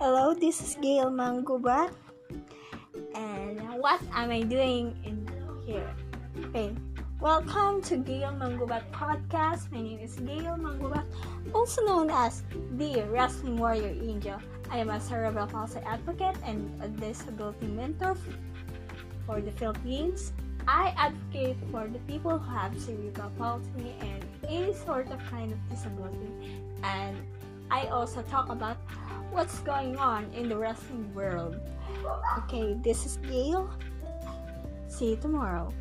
this is Gail Mangubat. And what am I doing in here? Okay, welcome to Gail Mangubat podcast. My name is Gail Mangubat, also known as the Wrestling Warrior Angel. I am a cerebral palsy advocate and a disability mentor for the Philippines. I advocate for the people who have cerebral palsy and any sort of kind of disability. And I also talk about what's going on in the wrestling world. Okay, this is Gail. See you tomorrow.